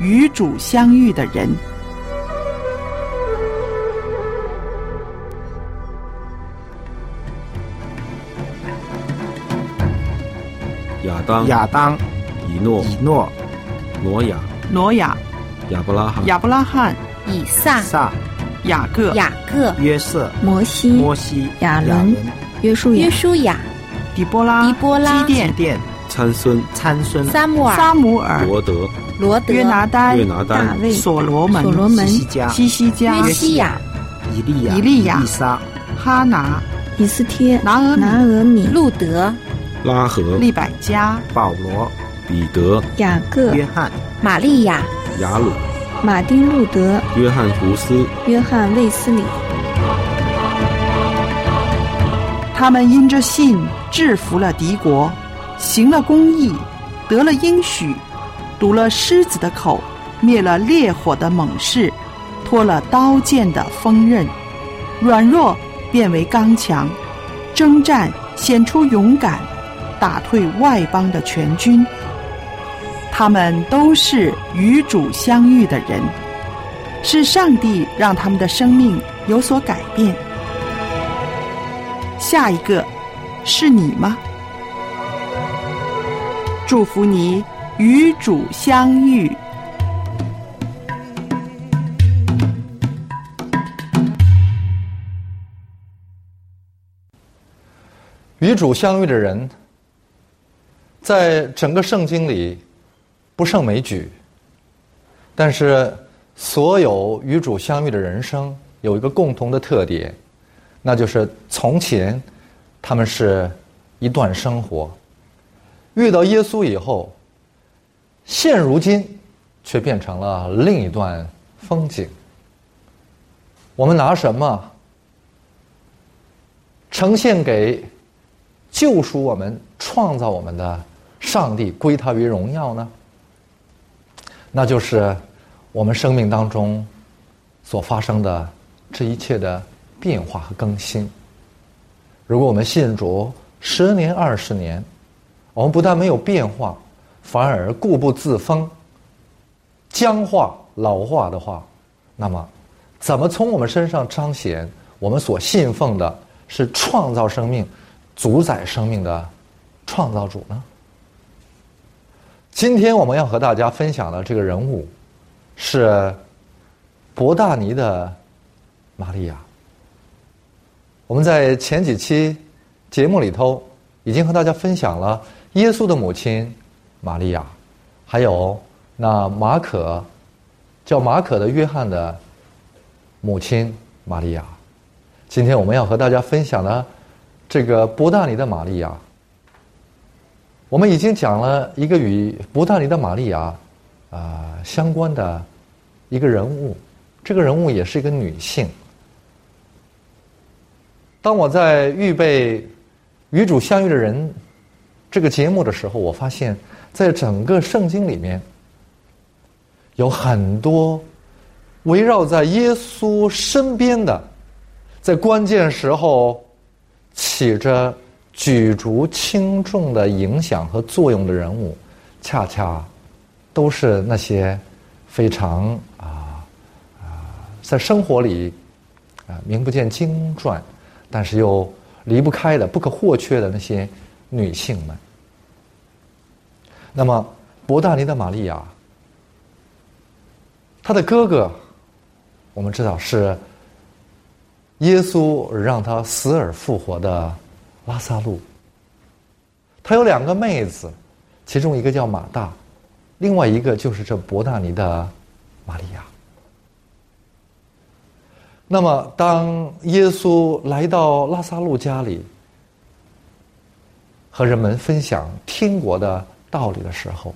与主相遇的人。亚当、亚当、以诺、以诺、挪亚、挪亚、亚伯拉罕、亚伯拉罕、以撒、撒、雅各、雅各、约瑟、摩西、摩西、亚伦、约书亚、约书亚、底波拉、底波拉、基甸、殿、参孙、参孙、撒母耳、撒母耳、罗德、罗德、约拿丹、大卫、所罗门、所罗门、西加、西西加、约西亚、以利亚、以利亚以撒、哈拿、以斯帖、拿俄米、拿俄米、路德、拉合、利百加、保罗、彼得、雅各、约翰、玛利亚、雅鲁、马丁路德、约翰胡斯、约翰卫斯理。他们因着信制服了敌国，行了公义，得了应许，堵了狮子的口，灭了烈火的猛士，脱了刀剑的锋刃，软弱变为刚强，征战显出勇敢，打退外邦的全军。他们都是与主相遇的人，是上帝让他们的生命有所改变。下一个是你吗？祝福你与主相遇。与主相遇的人，在整个圣经里不胜枚举。但是，所有与主相遇的人生有一个共同的特点，那就是从前他们是一段生活，遇到耶稣以后，现如今却变成了另一段风景。我们拿什么呈现给？救赎我们、创造我们的上帝归他于荣耀呢？那就是我们生命当中所发生的这一切的变化和更新。如果我们信主十年、二十年，我们不但没有变化，反而固步自封、僵化、老化的话，那么怎么从我们身上彰显我们所信奉的是创造生命？主宰生命的创造主呢？今天我们要和大家分享的这个人物是伯大尼的玛利亚。我们在前几期节目里头已经和大家分享了耶稣的母亲玛利亚，还有那马可叫马可的约翰的母亲玛利亚。今天我们要和大家分享的。这个伯大尼的玛利亚，我们已经讲了一个与伯大尼的玛利亚啊相关的一个人物，这个人物也是一个女性。当我在预备与主相遇的人这个节目的时候，我发现，在整个圣经里面，有很多围绕在耶稣身边的，在关键时候。起着举足轻重的影响和作用的人物，恰恰都是那些非常啊啊在生活里啊名不见经传，但是又离不开的、不可或缺的那些女性们。那么，伯大尼的玛利亚，她的哥哥，我们知道是。耶稣让他死而复活的拉萨路，他有两个妹子，其中一个叫马大，另外一个就是这伯大尼的玛利亚。那么，当耶稣来到拉萨路家里，和人们分享天国的道理的时候，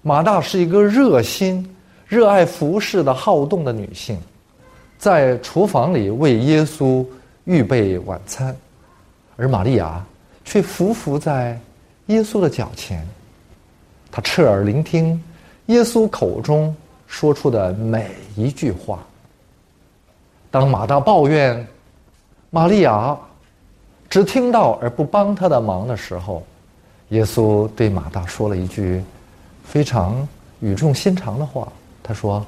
马大是一个热心、热爱服侍的好动的女性。在厨房里为耶稣预备晚餐，而玛利亚却匍匐在耶稣的脚前，她侧耳聆听耶稣口中说出的每一句话。当马大抱怨玛利亚只听到而不帮他的忙的时候，耶稣对马大说了一句非常语重心长的话，他说：“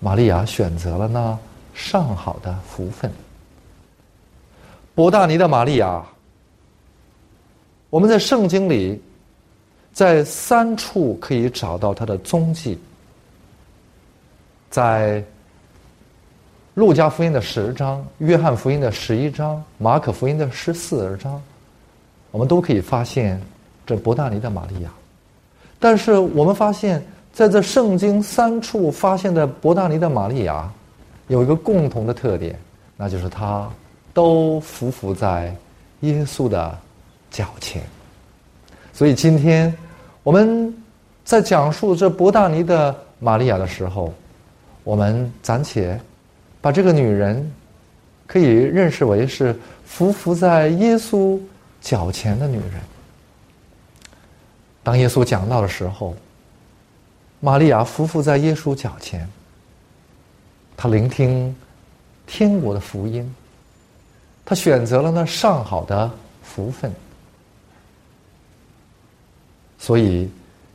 玛利亚选择了那上好的福分。”伯大尼的玛利亚，我们在圣经里在三处可以找到她的踪迹，在路加福音的十章、约翰福音的十一章、马可福音的十四章，我们都可以发现这伯大尼的玛利亚。但是我们发现，在这圣经三处发现的伯大尼的玛利亚，有一个共同的特点，那就是她都匍匐在耶稣的脚前。所以今天我们在讲述这伯大尼的玛利亚的时候，我们暂且把这个女人可以认识为是匍匐在耶稣脚前的女人。当耶稣讲到的时候，玛利亚匍匐在耶稣脚前，他聆听天国的福音，他选择了那上好的福分。所以，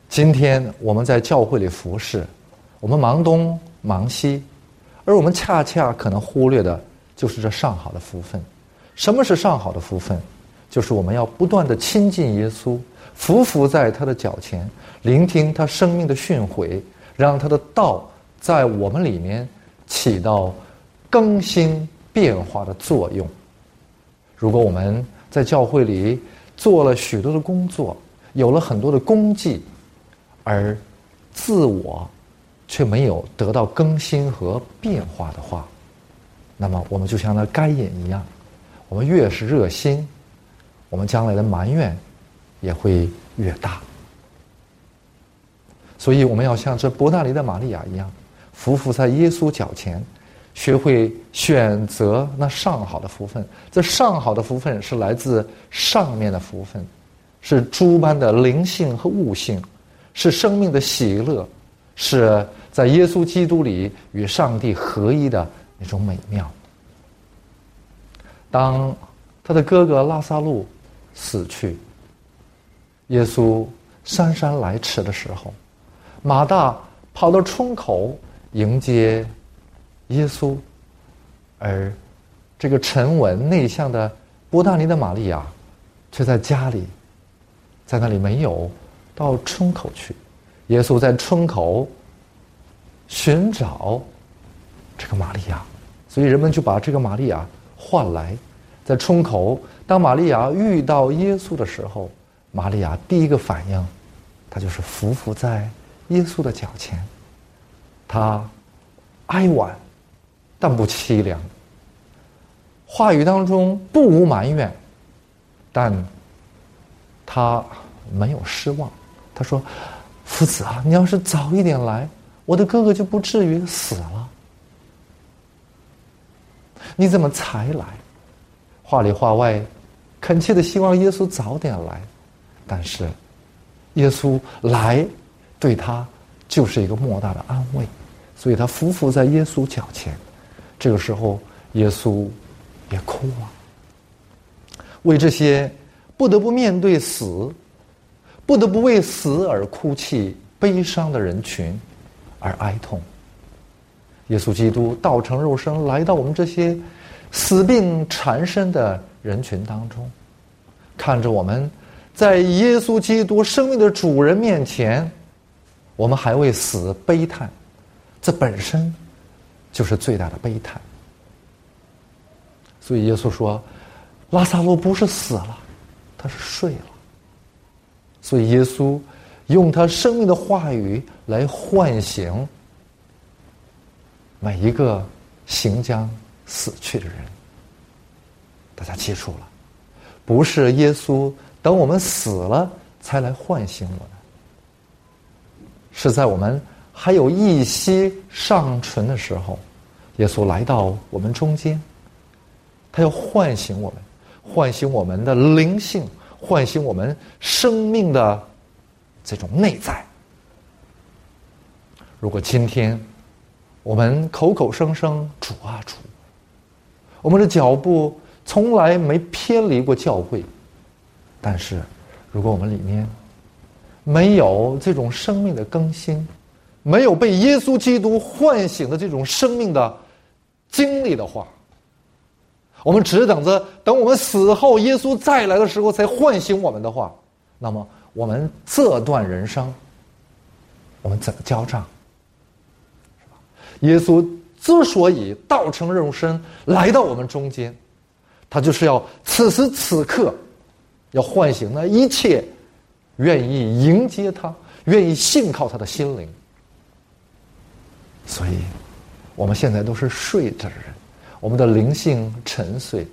今天我们在教会里服侍，我们忙东忙西，而我们恰恰可能忽略的就是这上好的福分。什么是上好的福分？就是我们要不断的亲近耶稣。匍匐在他的脚前，聆听他生命的训诲，让他的道在我们里面起到更新变化的作用。如果我们在教会里做了许多的工作，有了很多的功绩，而自我却没有得到更新和变化的话，那么我们就像那该隐一样，我们越是热心，我们将来的埋怨。也会越大，所以我们要像这伯大尼的玛利亚一样，匍匐在耶稣脚前，学会选择那上好的福分。这上好的福分是来自上面的福分，是诸般的灵性和悟性，是生命的喜乐，是在耶稣基督里与上帝合一的那种美妙。当他的哥哥拉萨路死去。耶稣姗姗来迟的时候，马大跑到村口迎接耶稣，而这个沉稳内向的伯大尼的玛利亚，却在家里，在那里没有到村口去。耶稣在村口寻找这个玛利亚，所以人们就把这个玛利亚唤来，在村口。当玛利亚遇到耶稣的时候。玛利亚第一个反应，她就是匍匐在耶稣的脚前，她哀婉，但不凄凉。话语当中不无埋怨，但他没有失望。他说：“夫子啊，你要是早一点来，我的哥哥就不至于死了。你怎么才来？”话里话外，恳切的希望耶稣早点来。但是，耶稣来，对他就是一个莫大的安慰，所以他匍匐在耶稣脚前。这个时候，耶稣也哭了，为这些不得不面对死、不得不为死而哭泣、悲伤的人群而哀痛。耶稣基督道成肉身，来到我们这些死病缠身的人群当中，看着我们。在耶稣基督生命的主人面前，我们还为死悲叹，这本身就是最大的悲叹。所以耶稣说：“拉萨路不是死了，他是睡了。”所以耶稣用他生命的话语来唤醒每一个行将死去的人。大家记住了，不是耶稣。等我们死了，才来唤醒我们。是在我们还有一息尚存的时候，耶稣来到我们中间，他要唤醒我们，唤醒我们的灵性，唤醒我们生命的这种内在。如果今天我们口口声声主啊主，我们的脚步从来没偏离过教会。但是，如果我们里面没有这种生命的更新，没有被耶稣基督唤醒的这种生命的经历的话，我们只等着等我们死后耶稣再来的时候才唤醒我们的话，那么我们这段人生，我们怎么交账？耶稣之所以道成肉身来到我们中间，他就是要此时此刻要唤醒那一切愿意迎接他、愿意信靠他的心灵。所以，我们现在都是睡着的人，我们的灵性沉睡，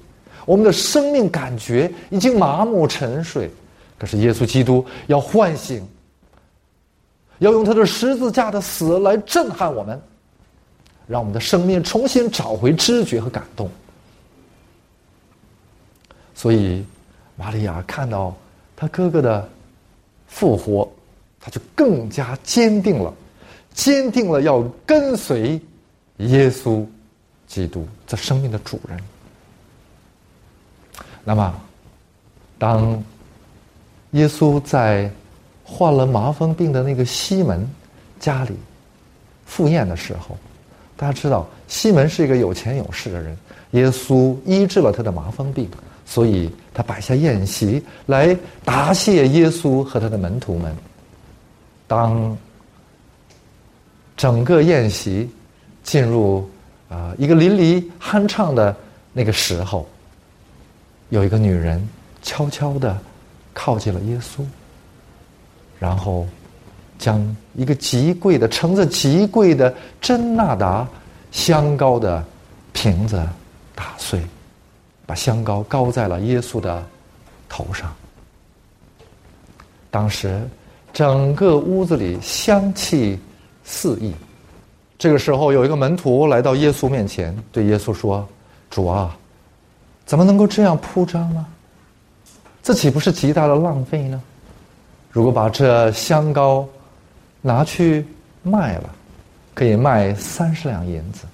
我们的生命感觉已经麻木沉睡。可是耶稣基督要唤醒，要用他的十字架的死来震撼我们。让我们的生命重新找回知觉和感动。所以，玛利亚看到他哥哥的复活，他就更加坚定了，坚定了要跟随耶稣基督这生命的主人。那么，当耶稣在患了麻风病的那个西门家里赴宴的时候，大家知道，西门是一个有钱有势的人。耶稣医治了他的麻风病，所以他摆下宴席来答谢耶稣和他的门徒们。当整个宴席进入啊一个淋漓酣畅的那个时候，有一个女人悄悄的靠近了耶稣，然后。将一个极贵的、盛着极贵的真纳达香膏的瓶子打碎，把香膏膏在了耶稣的头上。当时，整个屋子里香气四溢。这个时候，有一个门徒来到耶稣面前，对耶稣说：“主啊，怎么能够这样铺张呢？这岂不是极大的浪费呢？如果把这香膏……”拿去卖了，可以卖三十两银子。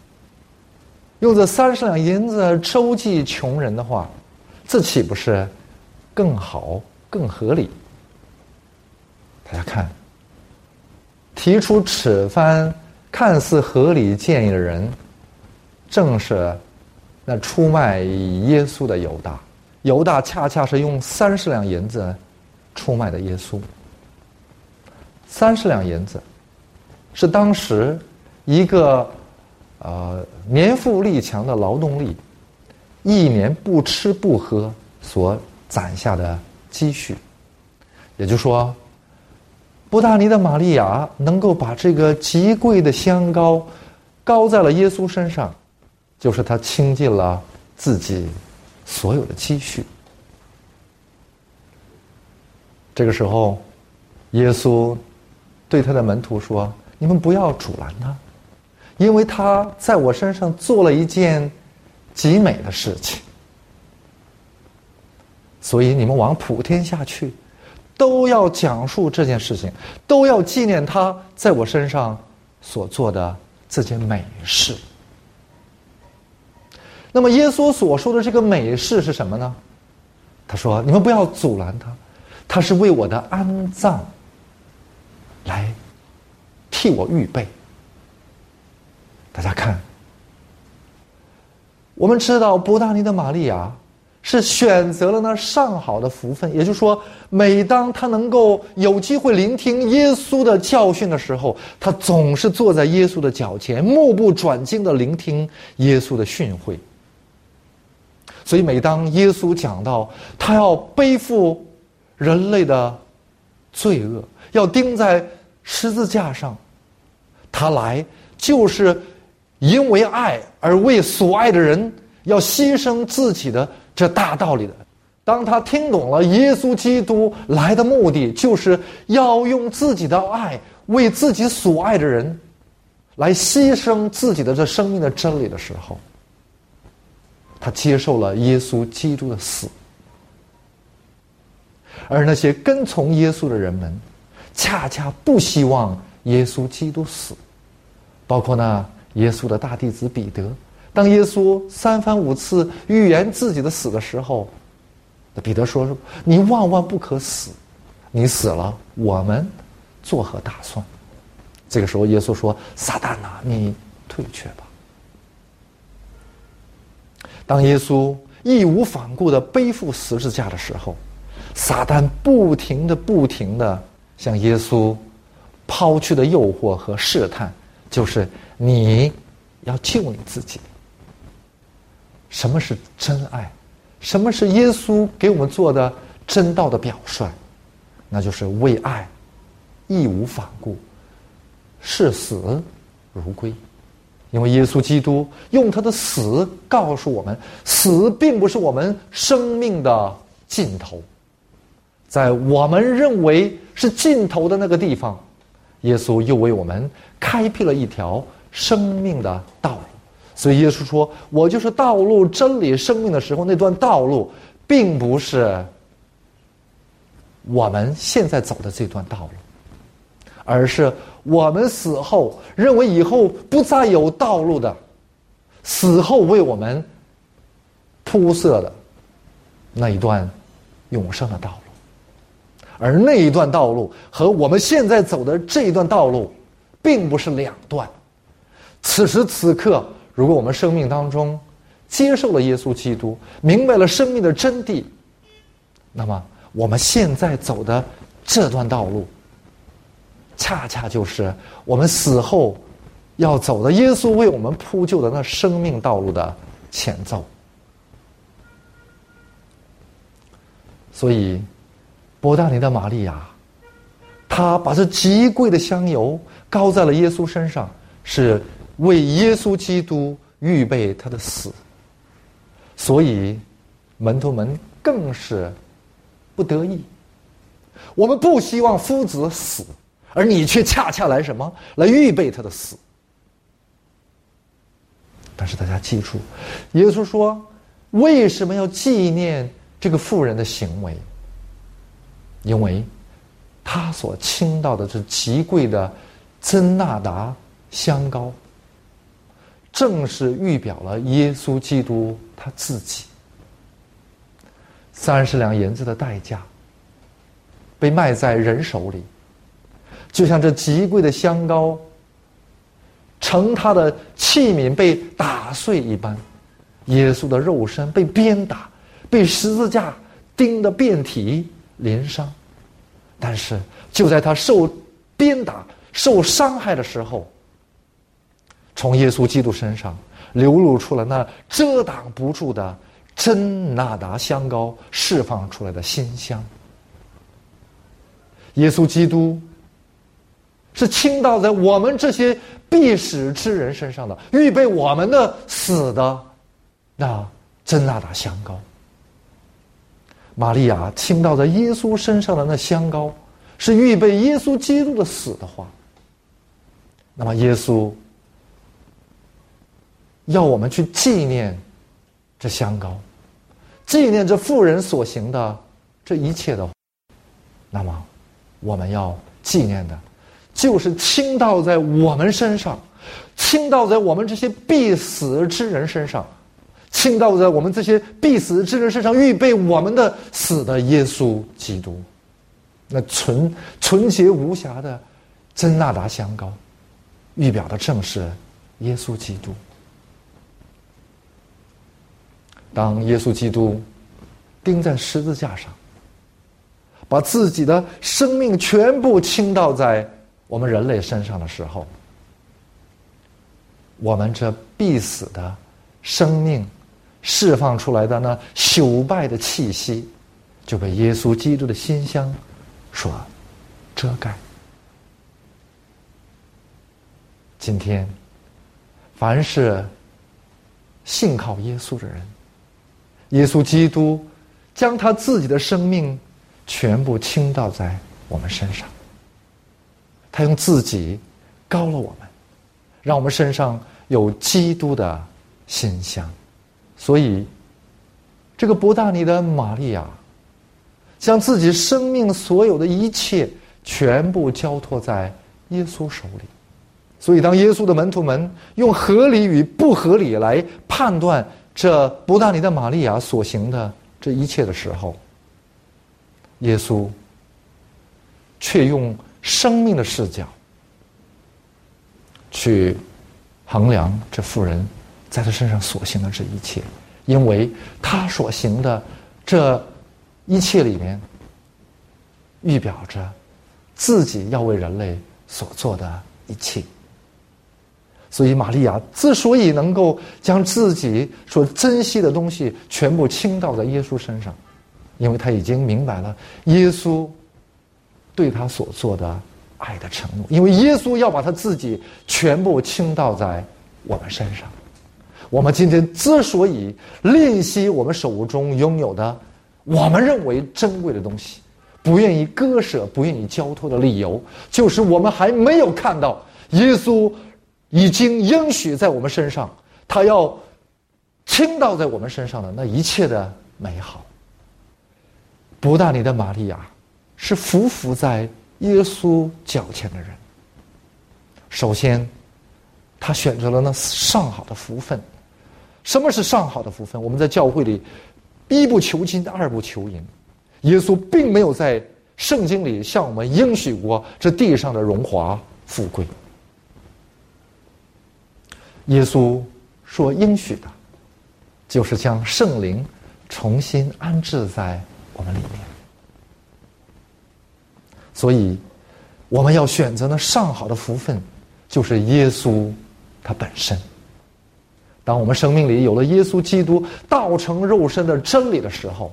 用这三十两银子周济穷人的话，这岂不是更好、更合理？大家看，提出此番看似合理建议的人，正是那出卖耶稣的犹大。犹大恰恰是用三十两银子出卖的耶稣。三十两银子，是当时一个呃年富力强的劳动力一年不吃不喝所攒下的积蓄。也就是说，布达尼的玛利亚能够把这个极贵的香膏膏在了耶稣身上，就是他倾尽了自己所有的积蓄。这个时候，耶稣。对他的门徒说：“你们不要阻拦他，因为他在我身上做了一件极美的事情。所以你们往普天下去，都要讲述这件事情，都要纪念他在我身上所做的这件美事。那么，耶稣所说的这个美事是什么呢？他说：你们不要阻拦他，他是为我的安葬。”来替我预备。大家看，我们知道伯大尼的玛利亚是选择了那上好的福分，也就是说，每当他能够有机会聆听耶稣的教训的时候，他总是坐在耶稣的脚前，目不转睛的聆听耶稣的训诲。所以，每当耶稣讲到他要背负人类的罪恶，要钉在十字架上，他来就是因为爱而为所爱的人要牺牲自己的这大道理的。当他听懂了耶稣基督来的目的，就是要用自己的爱为自己所爱的人来牺牲自己的这生命的真理的时候，他接受了耶稣基督的死，而那些跟从耶稣的人们。恰恰不希望耶稣基督死，包括那耶稣的大弟子彼得。当耶稣三番五次预言自己的死的时候，彼得说：“你万万不可死，你死了，我们作何打算？”这个时候，耶稣说：“撒旦呐，你退却吧。”当耶稣义无反顾的背负十字架的时候，撒旦不停的、不停的向耶稣抛去的诱惑和试探，就是你要救你自己。什么是真爱？什么是耶稣给我们做的真道的表率？那就是为爱义无反顾，视死如归。因为耶稣基督用他的死告诉我们，死并不是我们生命的尽头，在我们认为是尽头的那个地方，耶稣又为我们开辟了一条生命的道路。所以耶稣说：“我就是道路、真理、生命”的时候，那段道路并不是我们现在走的这段道路，而是。我们死后认为以后不再有道路的，死后为我们铺设的那一段永生的道路，而那一段道路和我们现在走的这一段道路，并不是两段。此时此刻，如果我们生命当中接受了耶稣基督，明白了生命的真谛，那么我们现在走的这段道路。恰恰就是我们死后要走的耶稣为我们铺就的那生命道路的前奏。所以，伯大尼的玛利亚，她把这极贵的香油膏在了耶稣身上，是为耶稣基督预备他的死。所以，门徒们更是不得意。我们不希望夫子死。而你却恰恰来什么？来预备他的死。但是大家记住，耶稣说：“为什么要纪念这个妇人的行为？因为，他所倾倒的这极贵的真纳达香膏，正是预表了耶稣基督他自己。三十两银子的代价，被卖在人手里。”就像这极贵的香膏，盛他的器皿被打碎一般，耶稣的肉身被鞭打，被十字架钉得遍体鳞伤。但是就在他受鞭打、受伤害的时候，从耶稣基督身上流露出了那遮挡不住的真纳达香膏释放出来的馨香。耶稣基督。是倾倒在我们这些必死之人身上的，预备我们的死的那真纳达香膏。玛利亚倾倒在耶稣身上的那香膏，是预备耶稣基督的死的话。那么耶稣要我们去纪念这香膏，纪念这妇人所行的这一切的，那么我们要纪念的。就是倾倒在我们身上，倾倒在我们这些必死之人身上，倾倒在我们这些必死之人身上，预备我们的死的耶稣基督，那纯纯洁无瑕的真纳达香膏，预表的正是耶稣基督。当耶稣基督钉在十字架上，把自己的生命全部倾倒在。我们人类身上的时候，我们这必死的生命释放出来的那朽败的气息，就被耶稣基督的馨香所遮盖。今天，凡是信靠耶稣的人，耶稣基督将他自己的生命全部倾倒在我们身上。他用自己高了我们，让我们身上有基督的馨香。所以，这个伯大尼的玛利亚，将自己生命所有的一切全部交托在耶稣手里。所以，当耶稣的门徒们用合理与不合理来判断这伯大尼的玛利亚所行的这一切的时候，耶稣却用。生命的视角，去衡量这妇人在他身上所行的这一切，因为他所行的这一切里面，预表着自己要为人类所做的一切。所以，玛利亚之所以能够将自己所珍惜的东西全部倾倒在耶稣身上，因为他已经明白了耶稣对他所做的爱的承诺。因为耶稣要把他自己全部倾倒在我们身上。我们今天之所以吝惜我们手中拥有的我们认为珍贵的东西，不愿意割舍、不愿意交托的理由，就是我们还没有看到耶稣。已经应许在我们身上，他要倾倒在我们身上的那一切的美好。不大尼的玛利亚是匍匐在耶稣脚前的人。首先，他选择了那上好的福分。什么是上好的福分？我们在教会里一不求金，二不求银。耶稣并没有在圣经里向我们应许过这地上的荣华富贵。耶稣说：“应许的，就是将圣灵重新安置在我们里面。所以，我们要选择那上好的福分，就是耶稣他本身。当我们生命里有了耶稣基督道成肉身的真理的时候，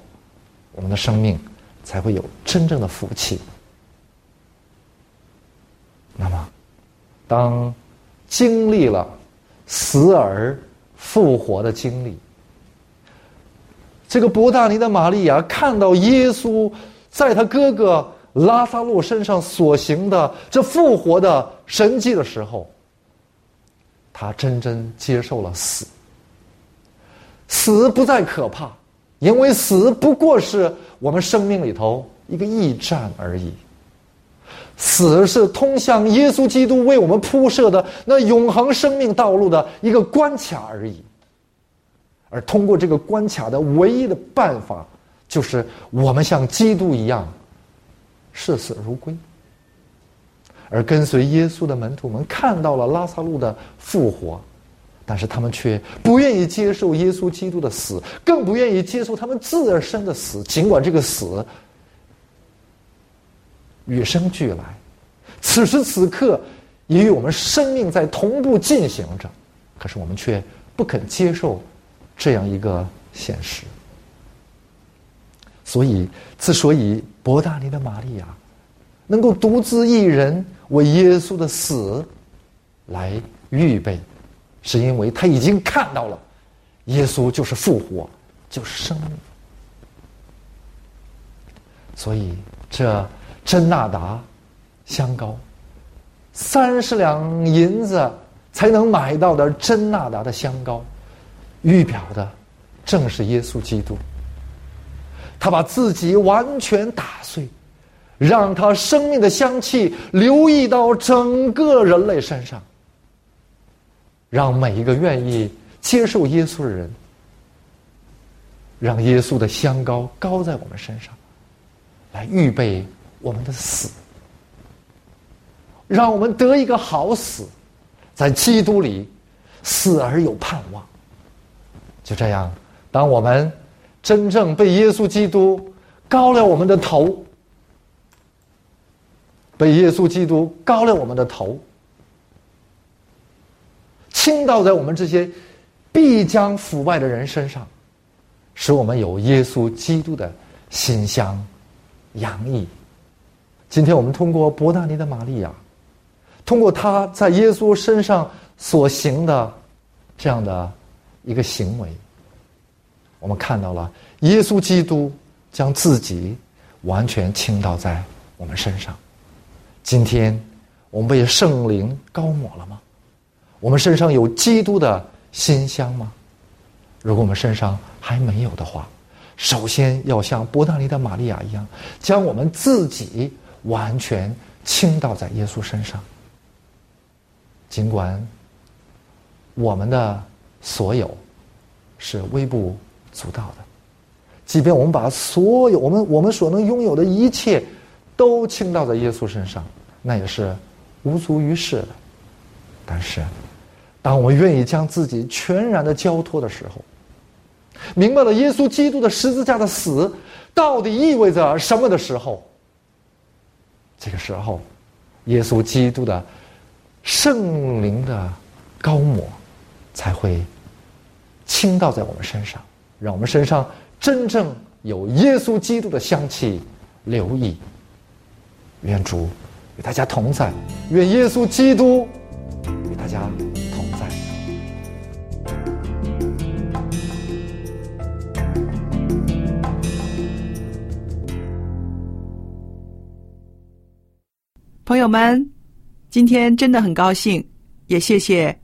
我们的生命才会有真正的福气。那么，当经历了……死而复活的经历。这个伯大尼的玛利亚看到耶稣在他哥哥拉萨路身上所行的这复活的神迹的时候，他真正接受了死。死不再可怕，因为死不过是我们生命里头一个驿站而已。死是通向耶稣基督为我们铺设的那永恒生命道路的一个关卡而已，而通过这个关卡的唯一的办法，就是我们像基督一样视死如归。而跟随耶稣的门徒们看到了拉萨路的复活，但是他们却不愿意接受耶稣基督的死，更不愿意接受他们自身的死，尽管这个死。与生俱来，此时此刻也与我们生命在同步进行着，可是我们却不肯接受这样一个现实。所以，之所以伯大尼的玛利亚能够独自一人为耶稣的死来预备，是因为他已经看到了耶稣就是复活，就是生命。所以这。真纳达香膏，三十两银子才能买到的真纳达的香膏，预表的正是耶稣基督。他把自己完全打碎，让他生命的香气流溢到整个人类身上，让每一个愿意接受耶稣的人，让耶稣的香膏膏在我们身上，来预备。我们的死，让我们得一个好死，在基督里死而有盼望。就这样，当我们真正被耶稣基督高了我们的头，被耶稣基督高了我们的头，倾倒在我们这些必将腐败的人身上，使我们有耶稣基督的馨香洋溢。今天我们通过伯大尼的玛利亚，通过他在耶稣身上所行的这样的一个行为，我们看到了耶稣基督将自己完全倾倒在我们身上。今天我们被圣灵高抹了吗？我们身上有基督的馨香吗？如果我们身上还没有的话，首先要像伯大尼的玛利亚一样，将我们自己。完全倾倒在耶稣身上。尽管我们的所有是微不足道的，即便我们把所有我们我们所能拥有的一切都倾倒在耶稣身上，那也是无足于事的。但是，当我们愿意将自己全然的交托的时候，明白了耶稣基督的十字架的死到底意味着什么的时候，这个时候，耶稣基督的圣灵的高抹才会倾倒在我们身上，让我们身上真正有耶稣基督的香气留意。愿主与大家同在，愿耶稣基督与大家同在。朋友们，今天真的很高兴，也谢谢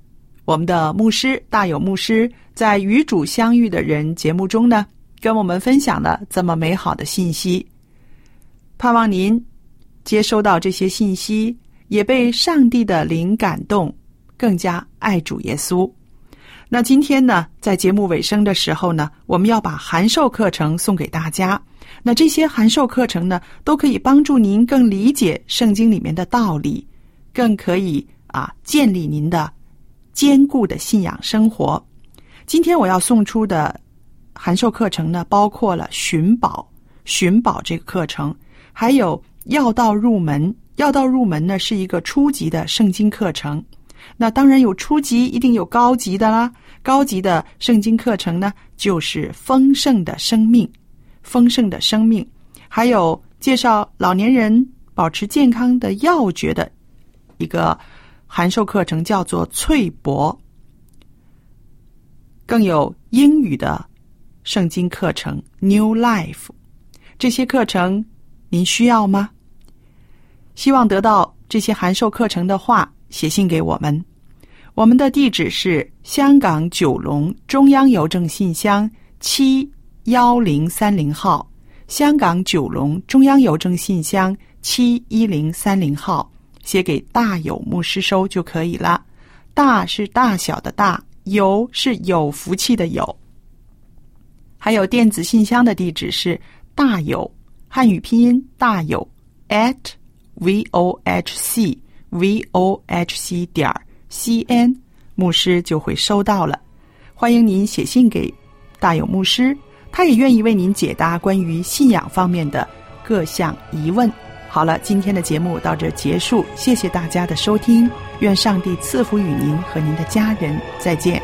我们的牧师大有牧师在《与主相遇的人》节目中呢，跟我们分享了这么美好的信息。盼望您接收到这些信息，也被上帝的灵感动，更加爱主耶稣。那今天呢，在节目尾声的时候呢，我们要把函授课程送给大家。那这些函授课程呢，都可以帮助您更理解圣经里面的道理，更可以啊建立您的坚固的信仰生活。今天我要送出的函授课程呢，包括了寻宝、寻宝这个课程，还有要道入门。要道入门呢，是一个初级的圣经课程。那当然有初级，一定有高级的啦。高级的圣经课程呢，就是丰盛的生命。丰盛的生命，还有介绍老年人保持健康的要诀的一个函授课程，叫做翠博。更有英语的圣经课程 New Life，这些课程您需要吗？希望得到这些函授课程的话，写信给我们。我们的地址是香港九龙中央邮政信箱七。幺零三零号，香港九龙中央邮政信箱七一零三零号，写给大有牧师收就可以了。大是大小的大，有是有福气的有。还有电子信箱的地址是大有汉语拼音大有 at v o h c v o h c 点 c n，牧师就会收到了。欢迎您写信给大有牧师。他也愿意为您解答关于信仰方面的各项疑问。好了，今天的节目到这结束，谢谢大家的收听，愿上帝赐福与您和您的家人，再见。